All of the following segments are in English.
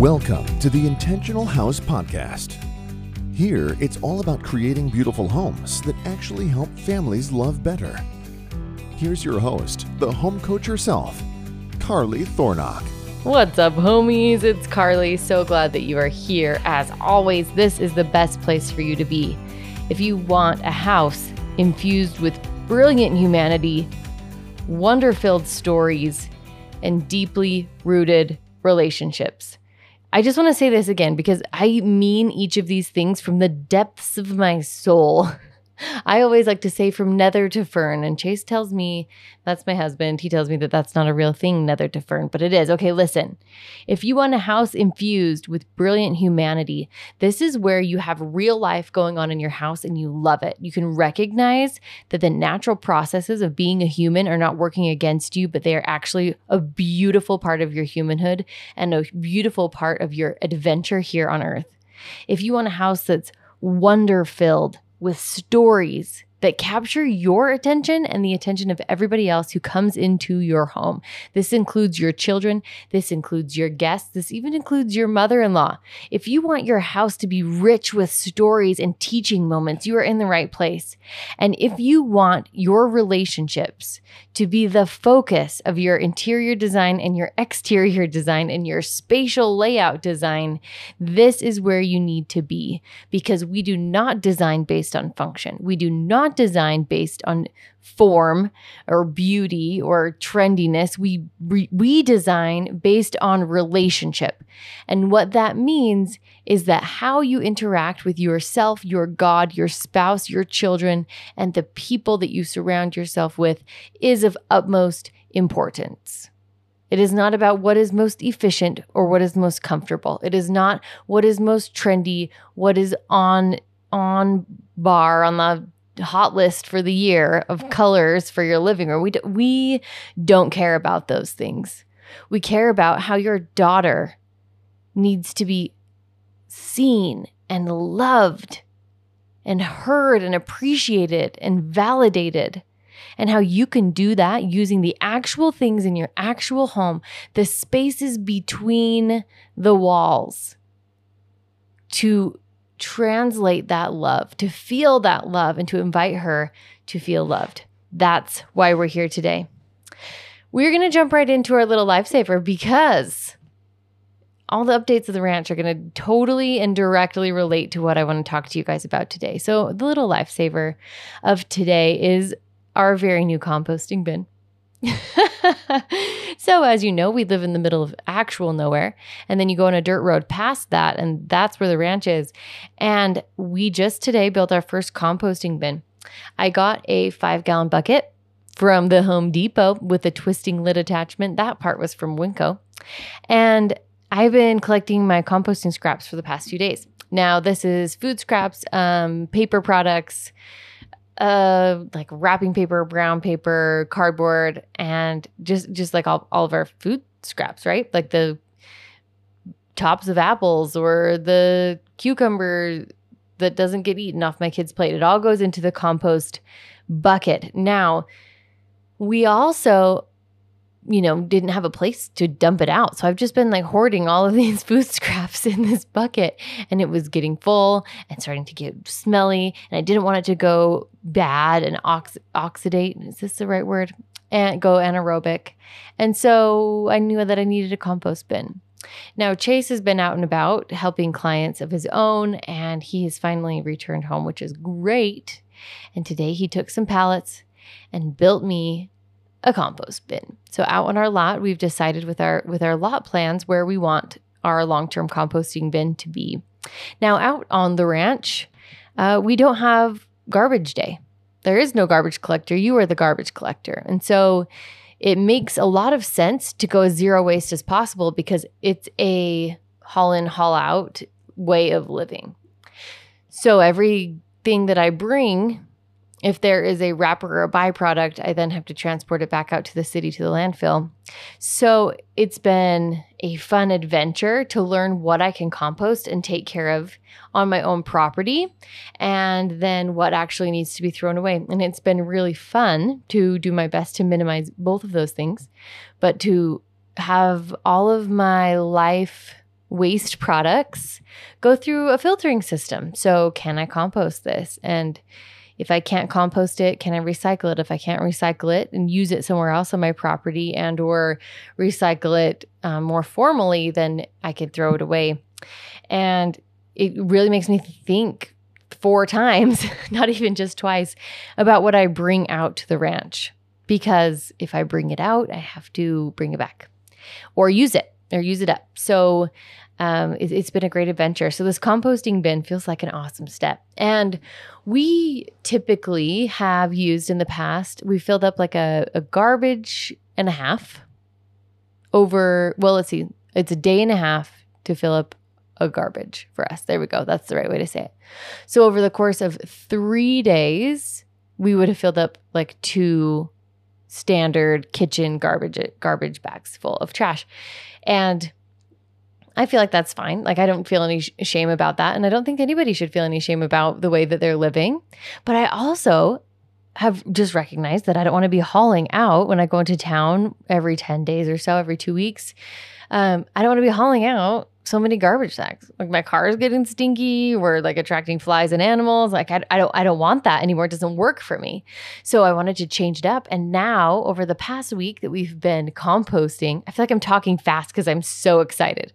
Welcome to the Intentional House Podcast. Here, it's all about creating beautiful homes that actually help families love better. Here's your host, the home coach herself, Carly Thornock. What's up, homies? It's Carly. So glad that you are here. As always, this is the best place for you to be. If you want a house infused with brilliant humanity, wonder filled stories, and deeply rooted relationships. I just want to say this again because I mean each of these things from the depths of my soul. I always like to say from nether to fern, and Chase tells me that's my husband. He tells me that that's not a real thing, nether to fern, but it is. Okay, listen. If you want a house infused with brilliant humanity, this is where you have real life going on in your house and you love it. You can recognize that the natural processes of being a human are not working against you, but they are actually a beautiful part of your humanhood and a beautiful part of your adventure here on earth. If you want a house that's wonder filled, with stories that capture your attention and the attention of everybody else who comes into your home. This includes your children, this includes your guests, this even includes your mother in law. If you want your house to be rich with stories and teaching moments, you are in the right place. And if you want your relationships to be the focus of your interior design and your exterior design and your spatial layout design, this is where you need to be because we do not design based on function. We do not design based on form or beauty or trendiness. We we design based on relationship. And what that means is that how you interact with yourself, your God, your spouse, your children, and the people that you surround yourself with is of utmost importance. It is not about what is most efficient or what is most comfortable. It is not what is most trendy, what is on on bar on the hot list for the year of colors for your living room. We, do, we don't care about those things. We care about how your daughter needs to be seen and loved and heard and appreciated and validated. And how you can do that using the actual things in your actual home, the spaces between the walls to translate that love, to feel that love, and to invite her to feel loved. That's why we're here today. We're going to jump right into our little lifesaver because all the updates of the ranch are going to totally and directly relate to what I want to talk to you guys about today. So, the little lifesaver of today is our very new composting bin. so, as you know, we live in the middle of actual nowhere. And then you go on a dirt road past that, and that's where the ranch is. And we just today built our first composting bin. I got a five gallon bucket from the Home Depot with a twisting lid attachment. That part was from Winco. And I've been collecting my composting scraps for the past few days. Now, this is food scraps, um, paper products, uh like wrapping paper, brown paper, cardboard, and just just like all, all of our food scraps, right? Like the tops of apples or the cucumber that doesn't get eaten off my kid's plate. It all goes into the compost bucket. Now, we also you know, didn't have a place to dump it out. So I've just been like hoarding all of these food scraps in this bucket and it was getting full and starting to get smelly. And I didn't want it to go bad and ox- oxidate. Is this the right word? And go anaerobic. And so I knew that I needed a compost bin. Now, Chase has been out and about helping clients of his own, and he has finally returned home, which is great. And today he took some pallets and built me a compost bin. So out on our lot, we've decided with our with our lot plans where we want our long-term composting bin to be. Now out on the ranch, uh, we don't have garbage day. There is no garbage collector. You are the garbage collector, and so it makes a lot of sense to go as zero waste as possible because it's a haul in, haul out way of living. So everything that I bring if there is a wrapper or a byproduct, I then have to transport it back out to the city to the landfill. So it's been a fun adventure to learn what I can compost and take care of on my own property and then what actually needs to be thrown away. And it's been really fun to do my best to minimize both of those things, but to have all of my life waste products go through a filtering system. So, can I compost this? And if I can't compost it, can I recycle it? If I can't recycle it and use it somewhere else on my property and or recycle it um, more formally, then I could throw it away. And it really makes me think four times, not even just twice, about what I bring out to the ranch. Because if I bring it out, I have to bring it back or use it or use it up. So um, it, it's been a great adventure. So this composting bin feels like an awesome step. And we typically have used in the past, we filled up like a, a garbage and a half over, well, let's see, it's a day and a half to fill up a garbage for us. There we go. That's the right way to say it. So over the course of three days, we would have filled up like two standard kitchen garbage garbage bags full of trash. And I feel like that's fine. Like I don't feel any sh- shame about that and I don't think anybody should feel any shame about the way that they're living. But I also have just recognized that I don't want to be hauling out when I go into town every 10 days or so, every 2 weeks. Um, I don't want to be hauling out so many garbage sacks. Like my car is getting stinky. We're like attracting flies and animals. Like I, I don't I don't want that anymore. It doesn't work for me. So I wanted to change it up. And now over the past week that we've been composting, I feel like I'm talking fast because I'm so excited.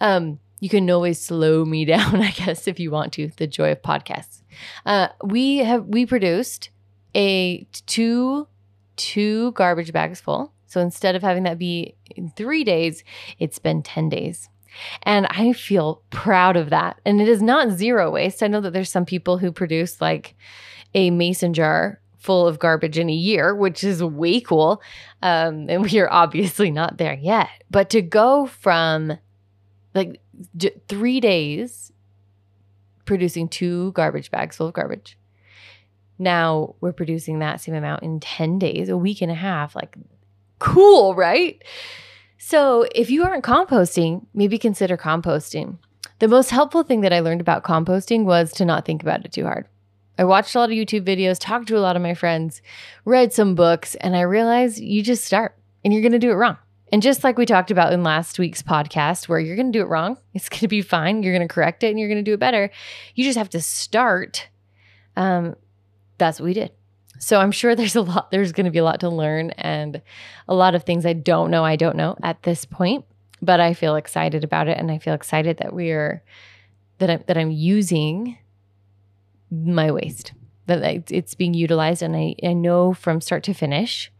Um, you can always slow me down, I guess, if you want to. The joy of podcasts. Uh, we have we produced a two two garbage bags full. So instead of having that be in three days, it's been 10 days. And I feel proud of that. And it is not zero waste. I know that there's some people who produce like a mason jar full of garbage in a year, which is way cool. Um, and we are obviously not there yet. But to go from like j- three days producing two garbage bags full of garbage. Now we're producing that same amount in 10 days, a week and a half. Like, cool, right? So, if you aren't composting, maybe consider composting. The most helpful thing that I learned about composting was to not think about it too hard. I watched a lot of YouTube videos, talked to a lot of my friends, read some books, and I realized you just start and you're going to do it wrong. And just like we talked about in last week's podcast, where you're going to do it wrong, it's going to be fine. You're going to correct it and you're going to do it better. You just have to start. Um, that's what we did. So I'm sure there's a lot, there's going to be a lot to learn and a lot of things I don't know, I don't know at this point, but I feel excited about it. And I feel excited that we are, that I'm, that I'm using my waste, that it's being utilized. And I, I know from start to finish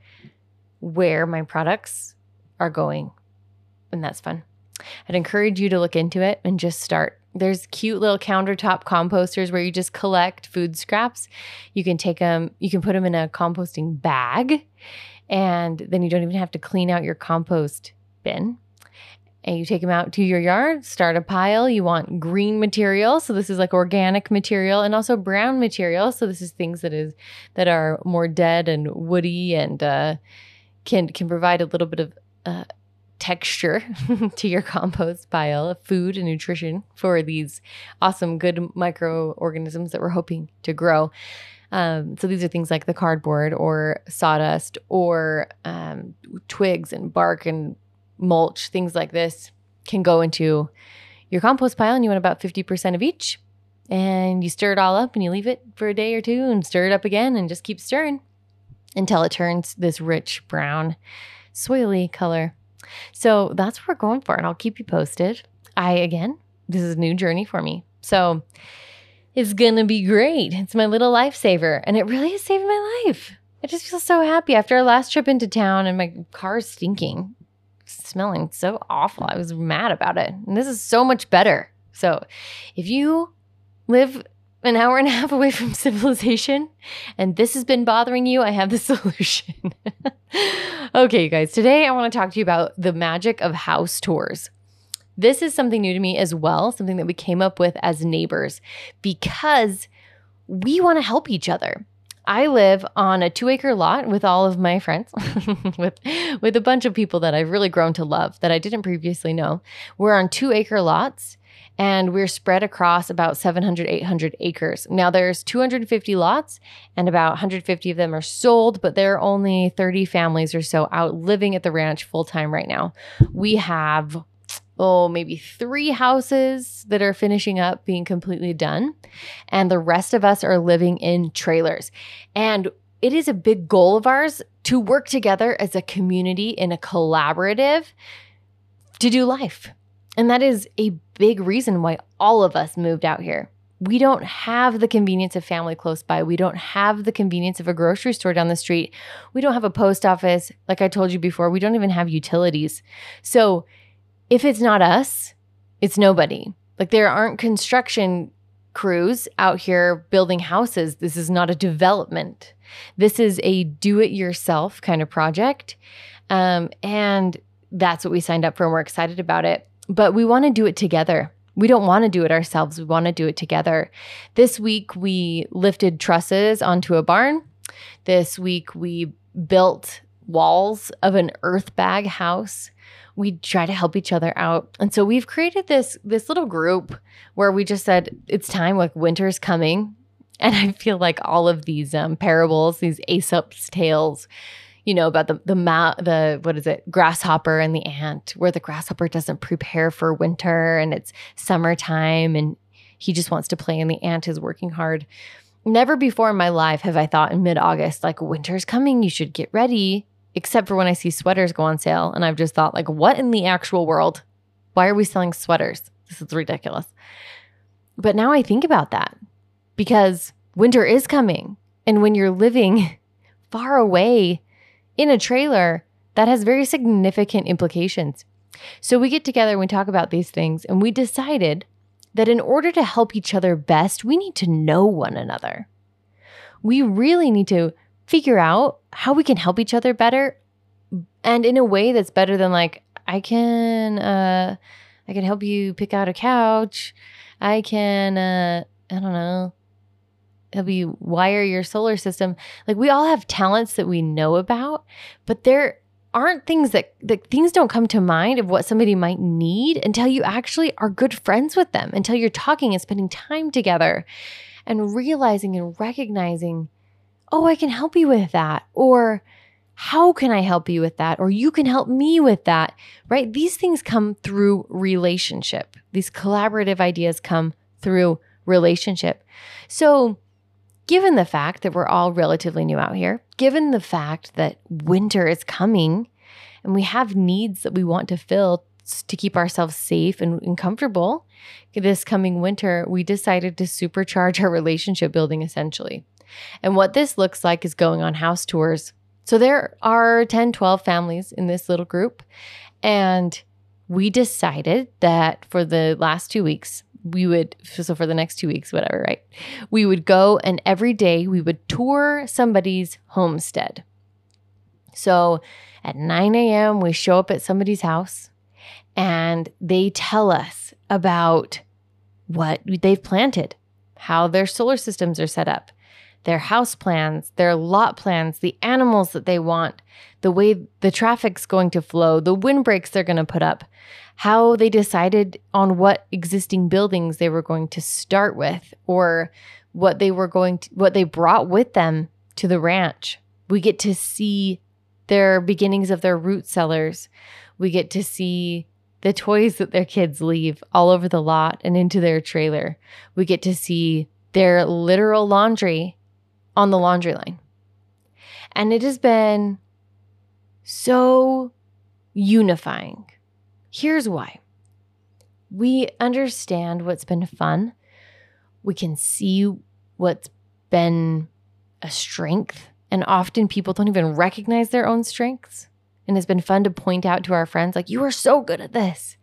where my products are going. And that's fun. I'd encourage you to look into it and just start there's cute little countertop composters where you just collect food scraps. You can take them, you can put them in a composting bag, and then you don't even have to clean out your compost bin. And you take them out to your yard, start a pile. You want green material, so this is like organic material, and also brown material. So this is things that is that are more dead and woody and uh, can can provide a little bit of uh, texture to your compost pile of food and nutrition for these awesome, good microorganisms that we're hoping to grow. Um, so these are things like the cardboard or sawdust or um, twigs and bark and mulch, things like this can go into your compost pile, and you want about 50% of each. And you stir it all up and you leave it for a day or two and stir it up again and just keep stirring until it turns this rich brown, soily color. So that's what we're going for, and I'll keep you posted. I, again, this is a new journey for me. So it's gonna be great. It's my little lifesaver, and it really has saved my life. I just feel so happy after our last trip into town and my car stinking, smelling so awful. I was mad about it. And this is so much better. So if you live an hour and a half away from civilization and this has been bothering you, I have the solution. okay, you guys, today I want to talk to you about the magic of house tours. This is something new to me as well, something that we came up with as neighbors because we want to help each other. I live on a two acre lot with all of my friends, with, with a bunch of people that I've really grown to love that I didn't previously know. We're on two acre lots and we're spread across about 700 800 acres now there's 250 lots and about 150 of them are sold but there are only 30 families or so out living at the ranch full time right now we have oh, maybe three houses that are finishing up being completely done. And the rest of us are living in trailers. And it is a big goal of ours to work together as a community in a collaborative to do life. And that is a big reason why all of us moved out here. We don't have the convenience of family close by. We don't have the convenience of a grocery store down the street. We don't have a post office. Like I told you before, we don't even have utilities. So if it's not us, it's nobody. Like there aren't construction crews out here building houses. This is not a development. This is a do it yourself kind of project. Um, and that's what we signed up for, and we're excited about it. But we want to do it together. We don't want to do it ourselves. We want to do it together. This week, we lifted trusses onto a barn. This week, we built walls of an earth bag house we try to help each other out. And so we've created this this little group where we just said it's time like winter's coming. And I feel like all of these um, parables, these Aesop's tales, you know about the the ma- the what is it grasshopper and the ant where the grasshopper doesn't prepare for winter and it's summertime and he just wants to play and the ant is working hard never before in my life have i thought in mid-august like winter's coming you should get ready except for when I see sweaters go on sale. And I've just thought, like, what in the actual world? Why are we selling sweaters? This is ridiculous. But now I think about that because winter is coming. And when you're living far away in a trailer, that has very significant implications. So we get together and we talk about these things, and we decided that in order to help each other best, we need to know one another. We really need to figure out how we can help each other better and in a way that's better than like I can uh I can help you pick out a couch. I can uh I don't know help you wire your solar system. Like we all have talents that we know about, but there aren't things that that things don't come to mind of what somebody might need until you actually are good friends with them, until you're talking and spending time together and realizing and recognizing oh, I can help you with that. Or, how can I help you with that? Or you can help me with that, right? These things come through relationship. These collaborative ideas come through relationship. So, given the fact that we're all relatively new out here, given the fact that winter is coming and we have needs that we want to fill to keep ourselves safe and, and comfortable this coming winter, we decided to supercharge our relationship building essentially. And what this looks like is going on house tours. So there are 10, 12 families in this little group. And we decided that for the last two weeks, we would, so for the next two weeks, whatever, right? We would go and every day we would tour somebody's homestead. So at 9 a.m., we show up at somebody's house and they tell us about what they've planted, how their solar systems are set up, their house plans, their lot plans, the animals that they want, the way the traffic's going to flow, the windbreaks they're going to put up, how they decided on what existing buildings they were going to start with or what they were going to what they brought with them to the ranch. We get to see their beginnings of their root cellars. We get to see the toys that their kids leave all over the lot and into their trailer. We get to see their literal laundry on the laundry line. And it has been so unifying. Here's why we understand what's been fun, we can see what's been a strength. And often people don't even recognize their own strengths. And it's been fun to point out to our friends, like, you are so good at this.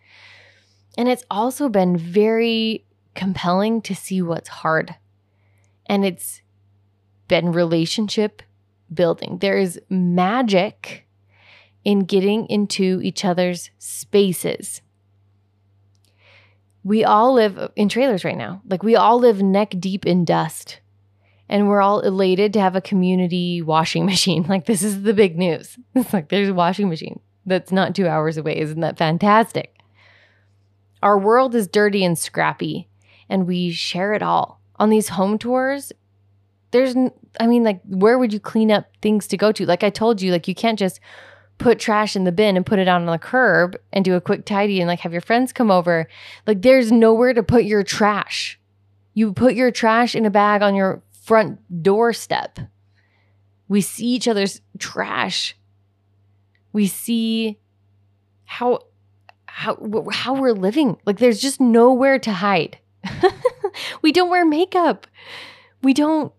And it's also been very compelling to see what's hard. And it's been relationship building. There is magic in getting into each other's spaces. We all live in trailers right now. Like we all live neck deep in dust. And we're all elated to have a community washing machine. Like this is the big news. It's like there's a washing machine that's not 2 hours away. Isn't that fantastic? Our world is dirty and scrappy and we share it all. On these home tours, there's I mean like where would you clean up things to go to? Like I told you like you can't just put trash in the bin and put it out on the curb and do a quick tidy and like have your friends come over. Like there's nowhere to put your trash. You put your trash in a bag on your front doorstep. We see each other's trash. We see how how how we're living. Like there's just nowhere to hide. we don't wear makeup. We don't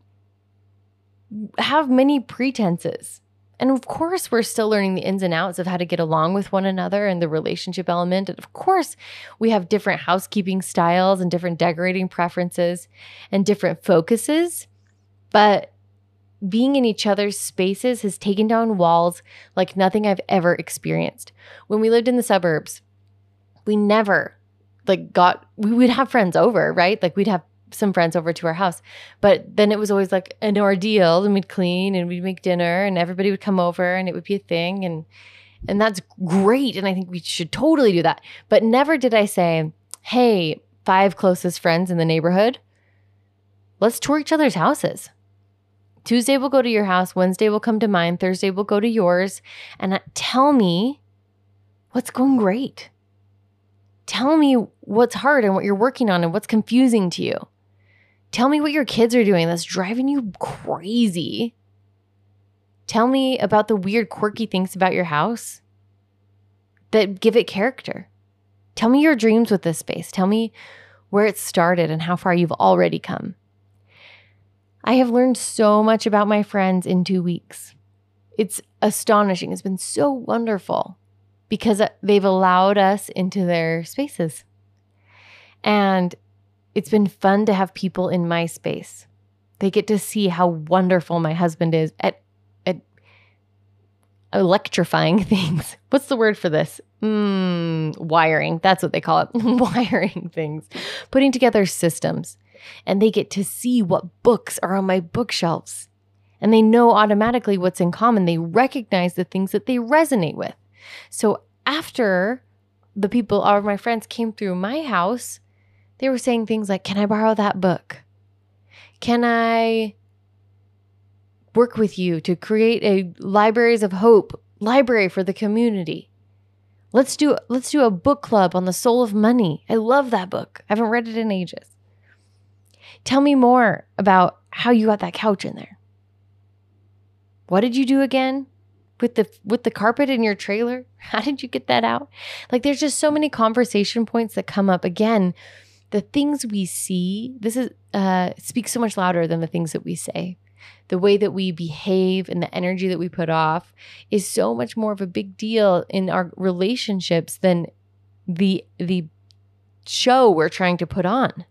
have many pretenses. And of course, we're still learning the ins and outs of how to get along with one another and the relationship element. And of course, we have different housekeeping styles and different decorating preferences and different focuses. But being in each other's spaces has taken down walls like nothing I've ever experienced. When we lived in the suburbs, we never like got we would have friends over, right? Like we'd have some friends over to our house. But then it was always like an ordeal and we'd clean and we'd make dinner and everybody would come over and it would be a thing and and that's great and I think we should totally do that. But never did I say, "Hey, five closest friends in the neighborhood, let's tour each other's houses." Tuesday we'll go to your house, Wednesday we'll come to mine, Thursday we'll go to yours and uh, tell me what's going great. Tell me what's hard and what you're working on and what's confusing to you. Tell me what your kids are doing that's driving you crazy. Tell me about the weird, quirky things about your house that give it character. Tell me your dreams with this space. Tell me where it started and how far you've already come. I have learned so much about my friends in two weeks. It's astonishing. It's been so wonderful because they've allowed us into their spaces. And it's been fun to have people in my space. They get to see how wonderful my husband is at, at electrifying things. What's the word for this? Mm, wiring. That's what they call it. wiring things, putting together systems. And they get to see what books are on my bookshelves. And they know automatically what's in common. They recognize the things that they resonate with. So after the people, all of my friends came through my house, they were saying things like, Can I borrow that book? Can I work with you to create a libraries of hope library for the community? Let's do let's do a book club on the soul of money. I love that book. I haven't read it in ages. Tell me more about how you got that couch in there. What did you do again? with the with the carpet in your trailer? How did you get that out? Like there's just so many conversation points that come up again the things we see, this is uh, speaks so much louder than the things that we say. The way that we behave and the energy that we put off is so much more of a big deal in our relationships than the the show we're trying to put on.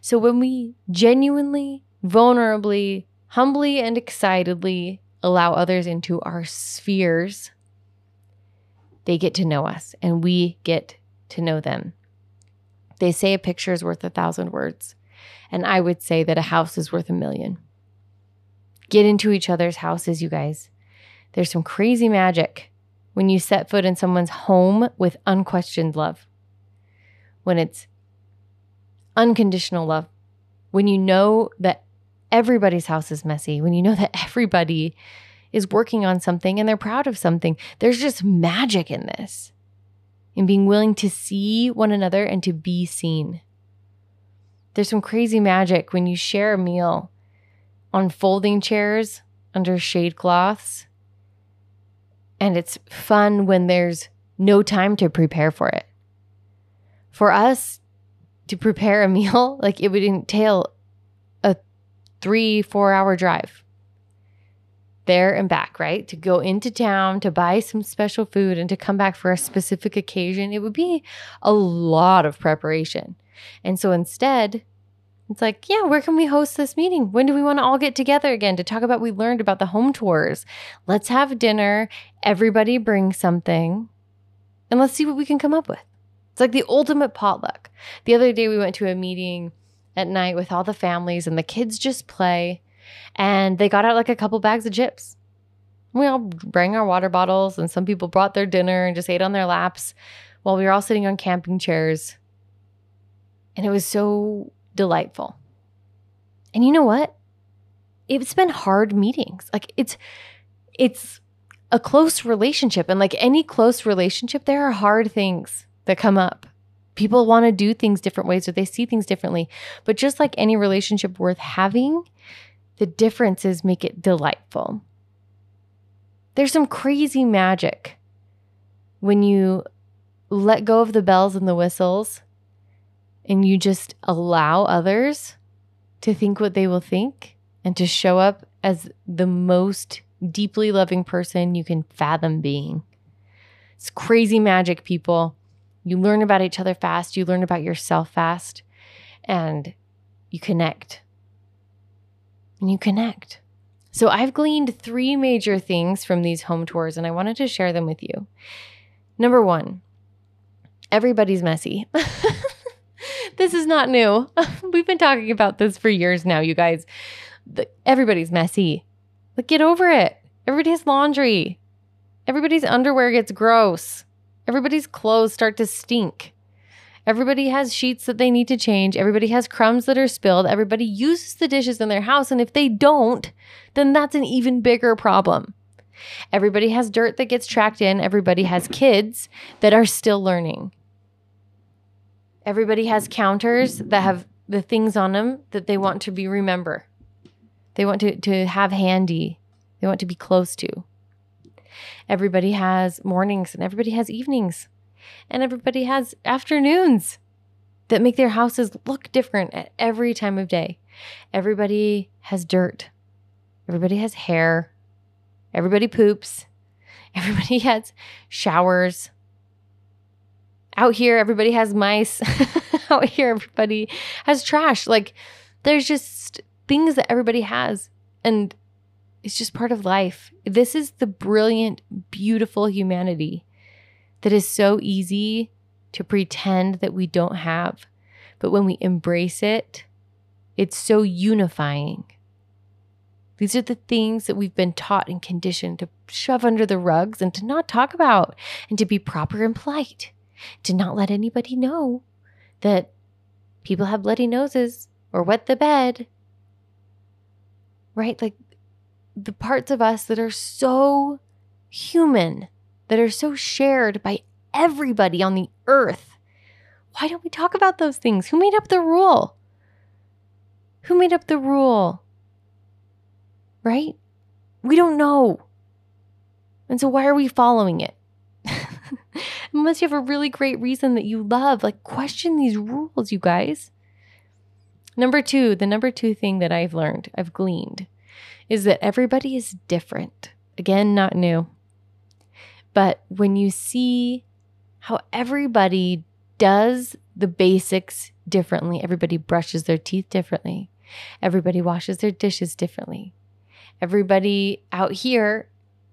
So when we genuinely, vulnerably, humbly and excitedly allow others into our spheres, they get to know us and we get to know them. They say a picture is worth a thousand words. And I would say that a house is worth a million. Get into each other's houses, you guys. There's some crazy magic when you set foot in someone's home with unquestioned love, when it's unconditional love, when you know that everybody's house is messy, when you know that everybody is working on something and they're proud of something. There's just magic in this and being willing to see one another and to be seen. There's some crazy magic when you share a meal on folding chairs under shade cloths. And it's fun when there's no time to prepare for it. For us to prepare a meal, like it would entail a three, four hour drive there and back, right? To go into town to buy some special food and to come back for a specific occasion, it would be a lot of preparation. And so instead, it's like, yeah, where can we host this meeting? When do we want to all get together again to talk about we learned about the home tours? Let's have dinner. Everybody bring something and let's see what we can come up with. It's like the ultimate potluck. The other day we went to a meeting at night with all the families and the kids just play and they got out like a couple bags of chips. We all bring our water bottles, and some people brought their dinner and just ate on their laps while we were all sitting on camping chairs. And it was so delightful. And you know what? It's been hard meetings. Like it's it's a close relationship. And like any close relationship, there are hard things that come up. People want to do things different ways or they see things differently. But just like any relationship worth having, the differences make it delightful. There's some crazy magic when you let go of the bells and the whistles and you just allow others to think what they will think and to show up as the most deeply loving person you can fathom being. It's crazy magic, people. You learn about each other fast, you learn about yourself fast, and you connect. And you connect. So, I've gleaned three major things from these home tours, and I wanted to share them with you. Number one, everybody's messy. this is not new. We've been talking about this for years now, you guys. The, everybody's messy. But get over it. Everybody has laundry. Everybody's underwear gets gross. Everybody's clothes start to stink. Everybody has sheets that they need to change. Everybody has crumbs that are spilled. Everybody uses the dishes in their house. And if they don't, then that's an even bigger problem. Everybody has dirt that gets tracked in. Everybody has kids that are still learning. Everybody has counters that have the things on them that they want to be remember. They want to, to have handy. They want to be close to. Everybody has mornings and everybody has evenings. And everybody has afternoons that make their houses look different at every time of day. Everybody has dirt. Everybody has hair. Everybody poops. Everybody has showers. Out here, everybody has mice. Out here, everybody has trash. Like, there's just things that everybody has. And it's just part of life. This is the brilliant, beautiful humanity that is so easy to pretend that we don't have. But when we embrace it, it's so unifying. These are the things that we've been taught and conditioned to shove under the rugs and to not talk about and to be proper and polite, to not let anybody know that people have bloody noses or wet the bed. Right? Like the parts of us that are so human, that are so shared by everybody on the earth. Why don't we talk about those things? Who made up the rule? Who made up the rule? Right? We don't know. And so why are we following it? Unless you have a really great reason that you love, like question these rules, you guys. Number two, the number two thing that I've learned, I've gleaned, is that everybody is different. Again, not new. But when you see how everybody does the basics differently, everybody brushes their teeth differently, everybody washes their dishes differently, everybody out here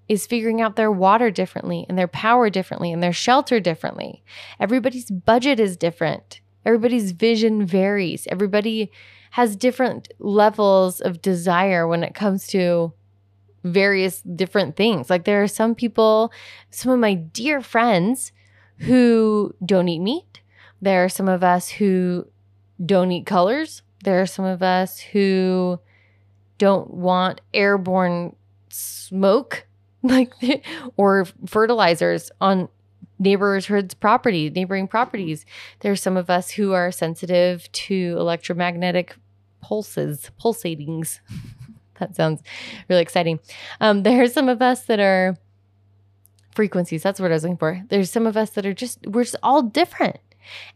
is figuring out their water differently and their power differently and their shelter differently. Everybody's budget is different. Everybody's vision varies. Everybody has different levels of desire when it comes to various different things. Like there are some people, some of my dear friends who don't eat meat. There are some of us who don't eat colors. There are some of us who don't want airborne smoke like or fertilizers on neighborhoods property neighboring properties there's some of us who are sensitive to electromagnetic pulses, pulsatings. that sounds really exciting. Um, there are some of us that are frequencies. That's what I was looking for. There's some of us that are just, we're just all different.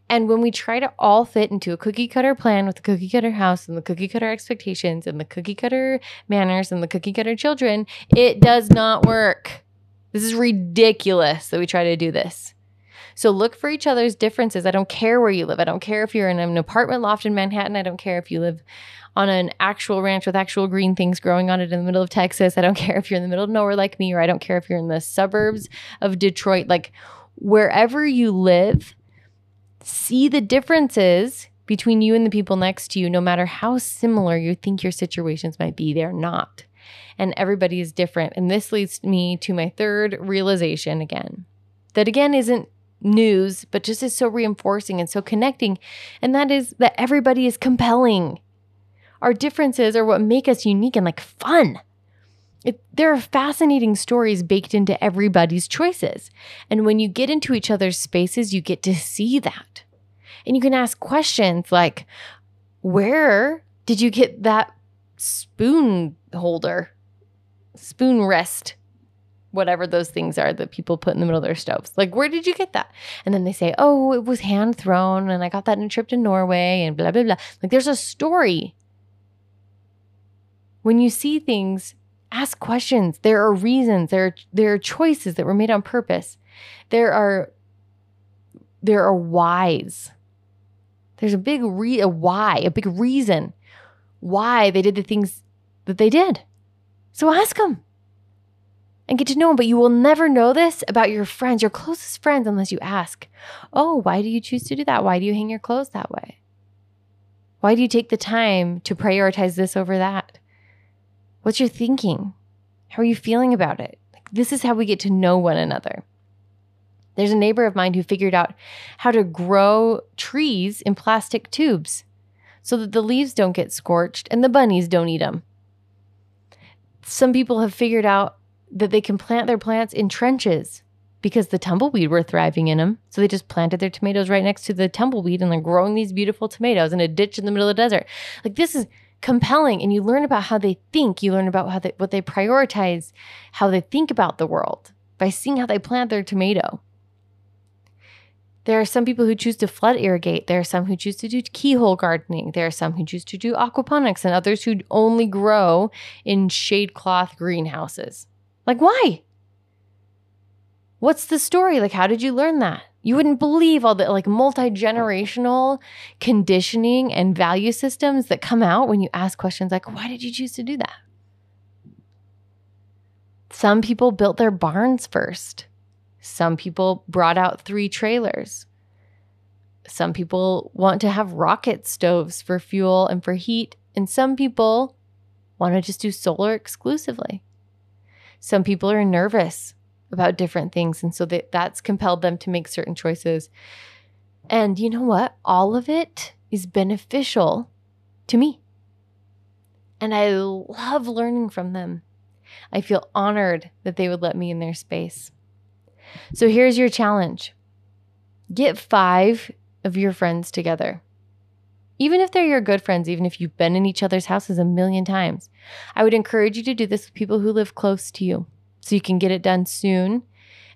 And when we try to all fit into a cookie cutter plan with the cookie cutter house and the cookie cutter expectations and the cookie cutter manners and the cookie cutter children, it does not work. This is ridiculous that we try to do this. So look for each other's differences. I don't care where you live. I don't care if you're in an apartment loft in Manhattan. I don't care if you live on an actual ranch with actual green things growing on it in the middle of Texas. I don't care if you're in the middle of nowhere like me, or I don't care if you're in the suburbs of Detroit. Like wherever you live, see the differences between you and the people next to you, no matter how similar you think your situations might be, they're not. And everybody is different. And this leads me to my third realization again. That again isn't news, but just is so reinforcing and so connecting. And that is that everybody is compelling. Our differences are what make us unique and like fun. It, there are fascinating stories baked into everybody's choices. And when you get into each other's spaces, you get to see that. And you can ask questions like, Where did you get that spoon holder? Spoon rest whatever those things are that people put in the middle of their stoves. Like, where did you get that? And then they say, oh, it was hand thrown and I got that in a trip to Norway and blah, blah, blah. Like, there's a story. When you see things, ask questions. There are reasons, there are, there are choices that were made on purpose. There are, there are whys. There's a big re- a why, a big reason why they did the things that they did. So ask them and get to know them. But you will never know this about your friends, your closest friends, unless you ask, Oh, why do you choose to do that? Why do you hang your clothes that way? Why do you take the time to prioritize this over that? What's your thinking? How are you feeling about it? Like, this is how we get to know one another. There's a neighbor of mine who figured out how to grow trees in plastic tubes so that the leaves don't get scorched and the bunnies don't eat them. Some people have figured out that they can plant their plants in trenches because the tumbleweed were thriving in them. So they just planted their tomatoes right next to the tumbleweed and they're growing these beautiful tomatoes in a ditch in the middle of the desert. Like this is compelling and you learn about how they think, you learn about how they what they prioritize, how they think about the world by seeing how they plant their tomato. There are some people who choose to flood irrigate. There are some who choose to do keyhole gardening. There are some who choose to do aquaponics and others who only grow in shade cloth greenhouses. Like, why? What's the story? Like, how did you learn that? You wouldn't believe all the like multi generational conditioning and value systems that come out when you ask questions like, why did you choose to do that? Some people built their barns first. Some people brought out three trailers. Some people want to have rocket stoves for fuel and for heat. And some people want to just do solar exclusively. Some people are nervous about different things. And so that, that's compelled them to make certain choices. And you know what? All of it is beneficial to me. And I love learning from them. I feel honored that they would let me in their space. So here's your challenge get five of your friends together. Even if they're your good friends, even if you've been in each other's houses a million times, I would encourage you to do this with people who live close to you so you can get it done soon.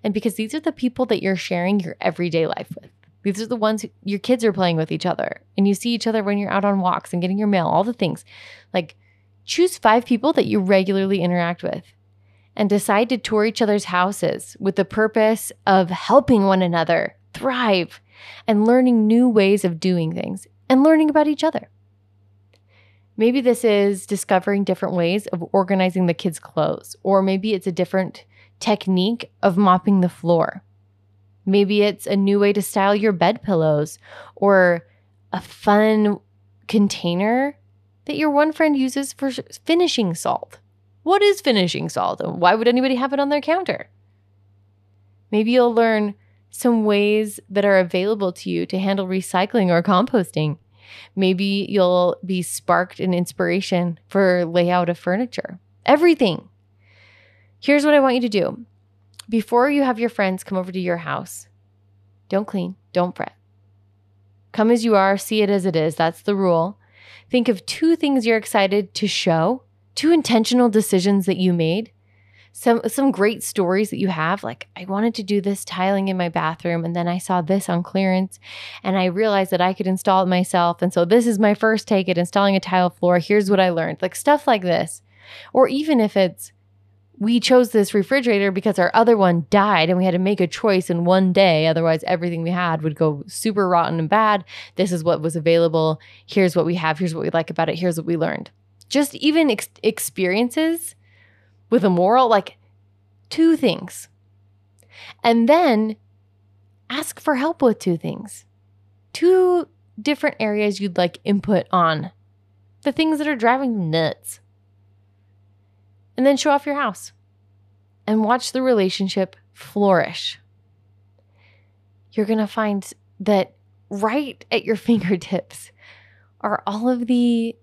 And because these are the people that you're sharing your everyday life with. These are the ones who, your kids are playing with each other and you see each other when you're out on walks and getting your mail, all the things. Like choose five people that you regularly interact with and decide to tour each other's houses with the purpose of helping one another thrive and learning new ways of doing things and learning about each other. Maybe this is discovering different ways of organizing the kids' clothes, or maybe it's a different technique of mopping the floor. Maybe it's a new way to style your bed pillows, or a fun container that your one friend uses for finishing salt. What is finishing salt, and why would anybody have it on their counter? Maybe you'll learn some ways that are available to you to handle recycling or composting. Maybe you'll be sparked an inspiration for layout of furniture. Everything. Here's what I want you to do. Before you have your friends come over to your house, don't clean, don't fret. Come as you are, see it as it is. That's the rule. Think of two things you're excited to show, two intentional decisions that you made some some great stories that you have like I wanted to do this tiling in my bathroom and then I saw this on clearance and I realized that I could install it myself and so this is my first take at installing a tile floor. Here's what I learned like stuff like this. Or even if it's we chose this refrigerator because our other one died and we had to make a choice in one day otherwise everything we had would go super rotten and bad. This is what was available. Here's what we have. Here's what we like about it. Here's what we learned. Just even ex- experiences with a moral, like two things. And then ask for help with two things. Two different areas you'd like input on. The things that are driving nuts. And then show off your house and watch the relationship flourish. You're going to find that right at your fingertips are all of the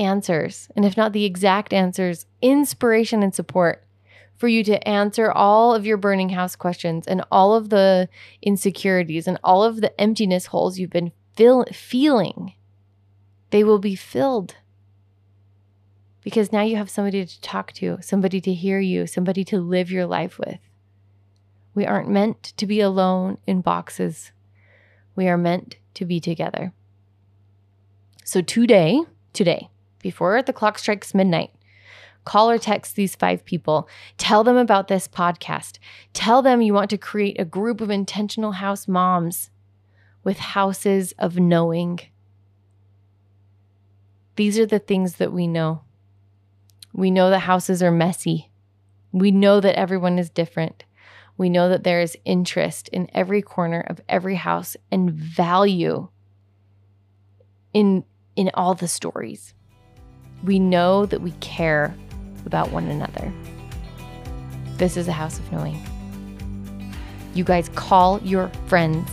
answers, and if not the exact answers, inspiration and support for you to answer all of your burning house questions and all of the insecurities and all of the emptiness holes you've been feel- feeling. They will be filled because now you have somebody to talk to, somebody to hear you, somebody to live your life with. We aren't meant to be alone in boxes. We are meant to be together. So today, today, before the clock strikes midnight, call or text these five people. Tell them about this podcast. Tell them you want to create a group of intentional house moms with houses of knowing. These are the things that we know. We know that houses are messy. We know that everyone is different. We know that there is interest in every corner of every house and value in in all the stories. We know that we care about one another. This is a house of knowing. You guys call your friends.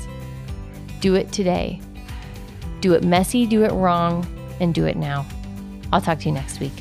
Do it today. Do it messy, do it wrong, and do it now. I'll talk to you next week.